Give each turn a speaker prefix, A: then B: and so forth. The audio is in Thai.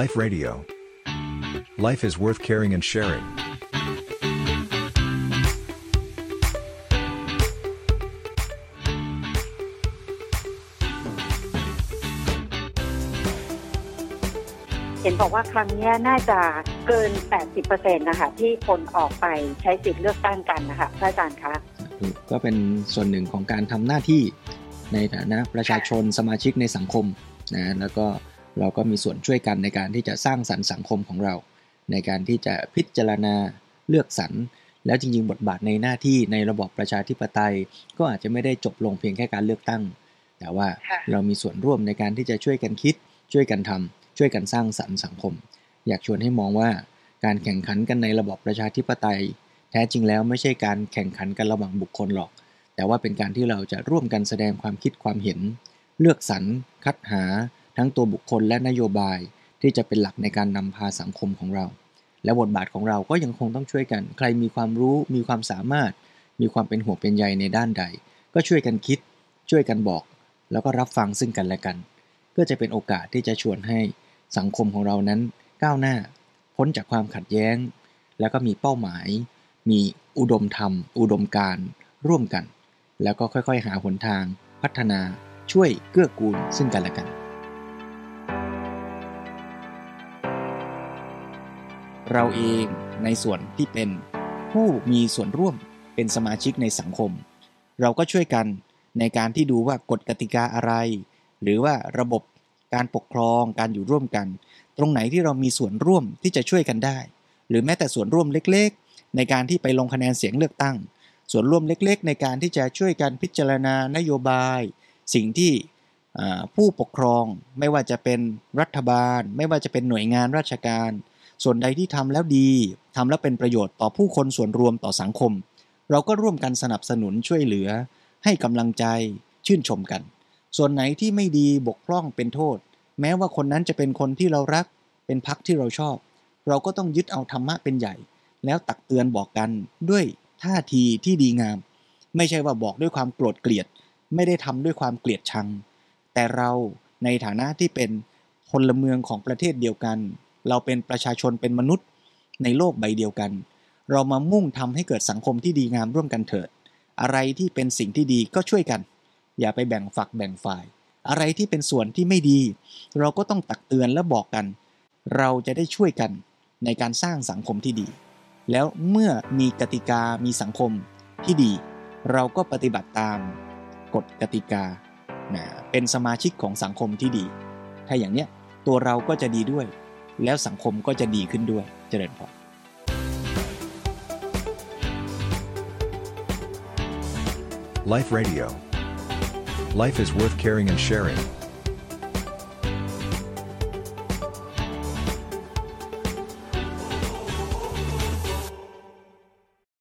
A: Life Radio. Life is worth caring and sharing.
B: เห็นบอกว่าครั้งเนี้ยน่าจะเกิน 80%นะคะที่คนออกไปใช้สิทธิ์เลือกตั้งกันนะคะพระอาจารย์คะ
C: ก็เป็นส่วนหนึ่งของการทำหน้าที่ในฐานะประชาชนสมาชิกในสังคมนะแล้วก็ เราก็มีส่วนช่วยกันในการที่จะสร้างสรรค์สังคมของเรา ในการที่จะพิจารณาเลือกสรรแล้วจริงๆ บทบาทในหน้าที่ในระบอบประชาธิปไตย ก็อาจจะไม่ได้จบลงเพียงแค่การเลือกตั้ง แต่ว่า
B: ค่ะ
C: เรามีส่วนร่วมในการที่จะช่วยกันคิด ช่วยกันทำช่วยกันสร้างสรรค์สังคม อยากชวนให้มองว่า การแข่งขันกันในระบอบประชาธิปไตย แท้จริงแล้วไม่ใช่การแข่งขันกันระหว่างบุคคลหรอก แต่ว่าเป็นการที่เราจะร่วมกันแสดงความคิดความเห็น เลือกสรรคัดหา ทั้งตัวบุคคลและนโยบายที่จะเป็นหลักในการนำพาสังคมของเรา และบทบาทของเราก็ยังคงต้องช่วยกัน ใครมีความรู้มีความสามารถ มีความเป็นหัวงเป็นใยในด้านใด ก็ช่วยกันคิด ช่วยกันบอก แล้วก็รับฟังซึ่งกันและกัน เพื่อจะเป็นโอกาสที่จะชวนให้สังคมของเรานั้นก้าวหน้า พ้นจากความขัดแย้ง แล้วก็มีเป้าหมาย มีอุดมธรรม อุดมการร่วมกัน แล้วก็ค่อยๆ หาหนทาง พัฒนา ช่วยเกื้อกูลซึ่งกันและกัน เราเองในส่วนที่เป็นผู้มีส่วนร่วมเป็นสมาชิกในสังคม เราก็ช่วยกันในการที่ดูว่ากฎกติกาอะไร หรือว่าระบบการปกครองการอยู่ร่วมกัน ตรงไหนที่เรามีส่วนร่วมที่จะช่วยกันได้ หรือแม้แต่ส่วนร่วมเล็กๆ ในการที่ไปลงคะแนนเสียงเลือกตั้ง ส่วนร่วมเล็กๆ ในการที่จะช่วยกันพิจารณานโยบาย สิ่งที่ผู้ปกครองไม่ว่าจะเป็นรัฐบาล ไม่ว่าจะเป็นหน่วยงานราชการ ส่วนใดที่ทำแล้วดีทำแล้วเป็นประโยชน์ต่อผู้คนส่วนรวมต่อสังคม เราก็ร่วมกันสนับสนุนช่วยเหลือ ให้กำลังใจชื่นชมกัน ส่วนไหนที่ไม่ดีบกพร่องเป็นโทษ แม้ว่าคนนั้นจะเป็นคนที่เรารัก เป็นพักที่เราชอบ เราก็ต้องยึดเอาธรรมะเป็นใหญ่ แล้วตักเตือนบอกกันด้วยท่าทีที่ดีงาม ไม่ใช่ว่าบอกด้วยความโกรธเกลียด ไม่ได้ทำด้วยความเกลียดชัง แต่เราในฐานะที่เป็นพลเมืองของประเทศเดียวกัน เราเป็นประชาชนเป็นมนุษย์ในโลกใบเดียวกัน เรามามุ่งทำให้เกิดสังคมที่ดีงามร่วมกันเถิด อะไรที่เป็นสิ่งที่ดีก็ช่วยกัน อย่าไปแบ่งฝักแบ่งฝ่าย อะไรที่เป็นส่วนที่ไม่ดี เราก็ต้องตักเตือนและบอกกัน เราจะได้ช่วยกันในการสร้างสังคมที่ดี แล้วเมื่อมีกติกามีสังคมที่ดี เราก็ปฏิบัติตามกฎกติกานะเป็นสมาชิกของสังคมที่ดี ถ้าอย่างเนี้ยตัวเราก็จะดีด้วย แล้วสังคมก็จะดีขึ้นด้วยเจริญพร
A: Life Radio. Life is worth caring and sharing.